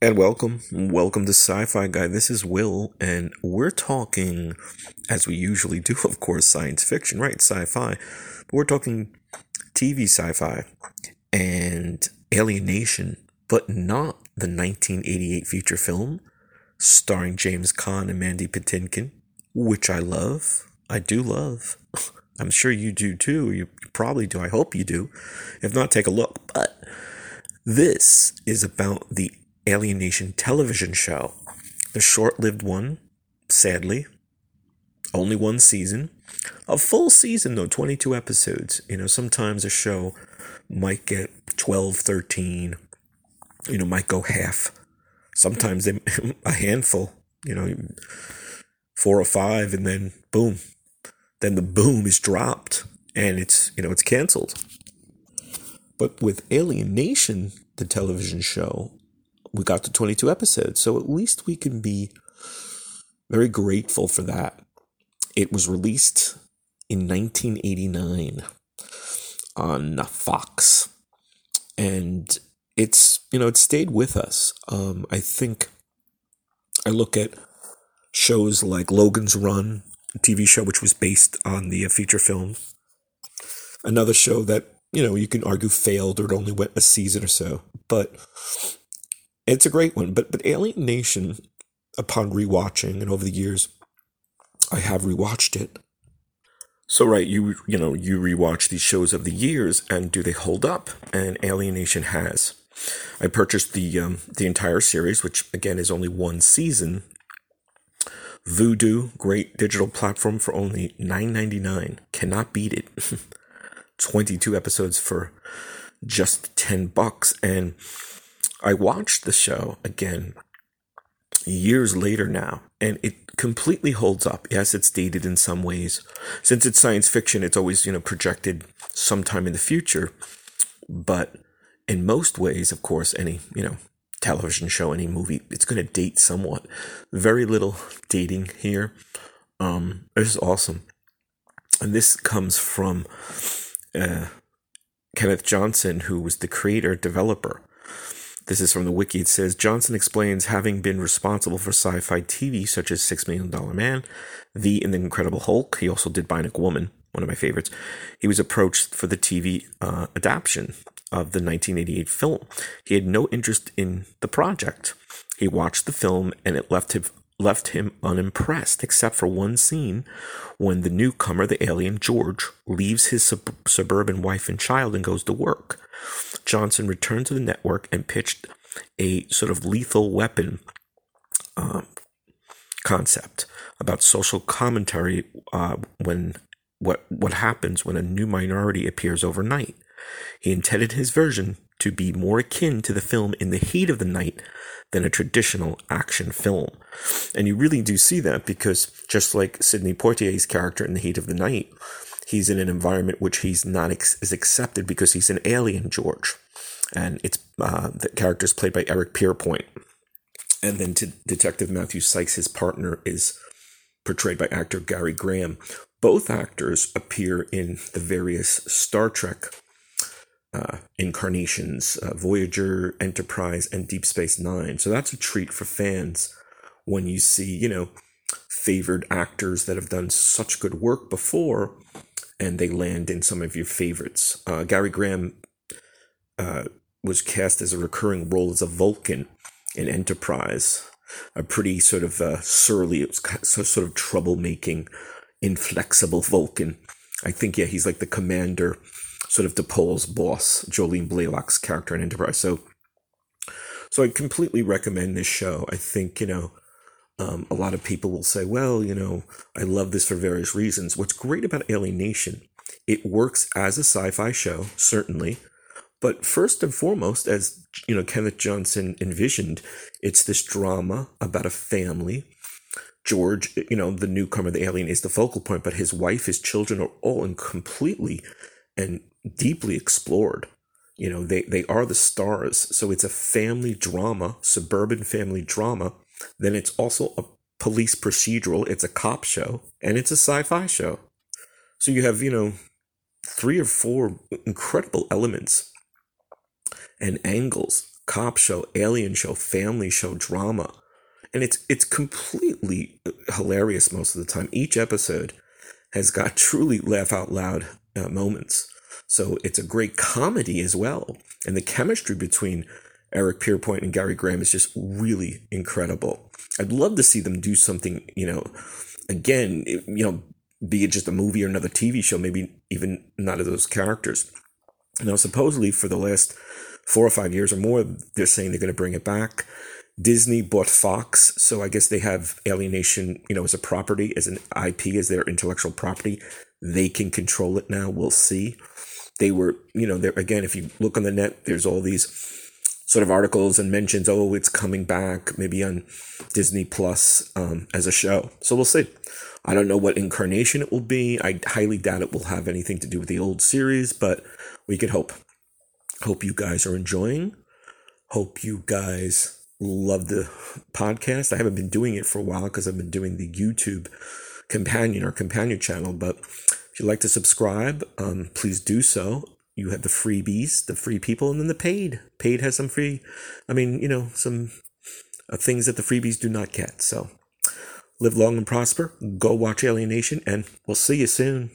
And welcome, welcome to Sci Fi Guy. This is Will, and we're talking, as we usually do, of course, science fiction, right? Sci fi. But we're talking TV sci fi and Alien Nation, but not the 1988 feature film starring James Caan and Mandy Patinkin, which I love. I do love. I'm sure you do too. You probably do. I hope you do. If not, take a look. But this is about the Alien Nation television show. The short lived one, sadly. Only one season. A full season, though, 22 episodes. You know, sometimes a show might get 12, 13, you know, might go half. Sometimes they, a handful, you know, four or five, and then boom. Then the boom is dropped and it's, you know, it's canceled. But with Alien Nation, the television show, we got to 22 episodes. So at least we can be very grateful for that. It was released in 1989 on Fox. And it's, you know, it stayed with us. Um, I think I look at shows like Logan's Run, a TV show which was based on the uh, feature film. Another show that, you know, you can argue failed or it only went a season or so. But it's a great one, but but Alien Nation, upon rewatching and over the years, I have rewatched it. So right, you you know you rewatch these shows of the years, and do they hold up? And Alien Nation has. I purchased the um, the entire series, which again is only one season. Vudu, great digital platform for only nine ninety nine. Cannot beat it. Twenty two episodes for just ten bucks, and I watched the show again years later now, and it completely holds up. Yes, it's dated in some ways. Since it's science fiction, it's always, you know, projected sometime in the future. But in most ways, of course, any, you know, television show, any movie, it's going to date somewhat. Very little dating here. Um, this is awesome. And this comes from uh, Kenneth Johnson, who was the creator, developer this is from the wiki. It says Johnson explains having been responsible for sci fi TV such as Six Million Dollar Man, The and the Incredible Hulk. He also did Bionic Woman, one of my favorites. He was approached for the TV uh, adaptation of the 1988 film. He had no interest in the project. He watched the film and it left him left him unimpressed, except for one scene when the newcomer, the alien George, leaves his sub- suburban wife and child and goes to work. Johnson returned to the network and pitched a sort of lethal weapon uh, concept about social commentary uh, when what what happens when a new minority appears overnight. He intended his version to be more akin to the film In the Heat of the Night than a traditional action film. And you really do see that because just like Sidney Poitier's character in The Heat of the Night, he's in an environment which he's not ex- is accepted because he's an alien George, and it's uh, the character is played by Eric Pierpoint, and then Detective Matthew Sikes, his partner is portrayed by actor Gary Graham. Both actors appear in the various Star Trek uh, incarnations, uh, Voyager, Enterprise, and Deep Space Nine. So that's a treat for fans when you see, you know, favored actors that have done such good work before and they land in some of your favorites. Uh, Gary Graham uh, was cast as a recurring role as a Vulcan in Enterprise, a pretty sort of uh, surly, sort of troublemaking, inflexible Vulcan. I think yeah, he's like the commander, sort of T'Pol's boss, Jolene Blalock's character in Enterprise. So, so I completely recommend this show. I think you know um, a lot of people will say, well, you know, I love this for various reasons. What's great about Alien Nation, it works as a sci fi show, certainly. But first and foremost, as you know, Kenneth Johnson envisioned, it's this drama about a family. George, you know, the newcomer, the alien, is the focal point, but his wife, his children are all in completely and deeply explored. You know, they, they are the stars. So it's a family drama, suburban family drama then it's also a police procedural, it's a cop show, and it's a sci fi show. So you have, you know, three or four incredible elements and angles cop show, alien show, family show, drama. And it's it's completely hilarious most of the time. Each episode has got truly laugh out loud uh, moments. So it's a great comedy as well. And the chemistry between Eric Pierpoint and Gary Graham is just really incredible. I'd love to see them do something, you know, again, you know, be it just a movie or another TV show, maybe even not of those characters. Now, supposedly for the last four or five years or more, they're saying they're going to bring it back. Disney bought Fox, so I guess they have Alien Nation, you know, as a property, as an IP, as their intellectual property. They can control it now. We'll see. They were, you know, there again. If you look on the net, there's all these sort of articles and mentions. Oh, it's coming back, maybe on Disney Plus um, as a show. So we'll see. I don't know what incarnation it will be. I highly doubt it will have anything to do with the old series, but we could hope. Hope you guys are enjoying. Hope you guys love the podcast. I haven't been doing it for a while because I've been doing the YouTube companion or companion channel. But if you'd like to subscribe, um, please do so. You have the freebies, the free people, and then the paid. Paid has some free, I mean, you know, some uh, things that the freebies do not get. So live long and prosper. Go watch Alien Nation, and we'll see you soon.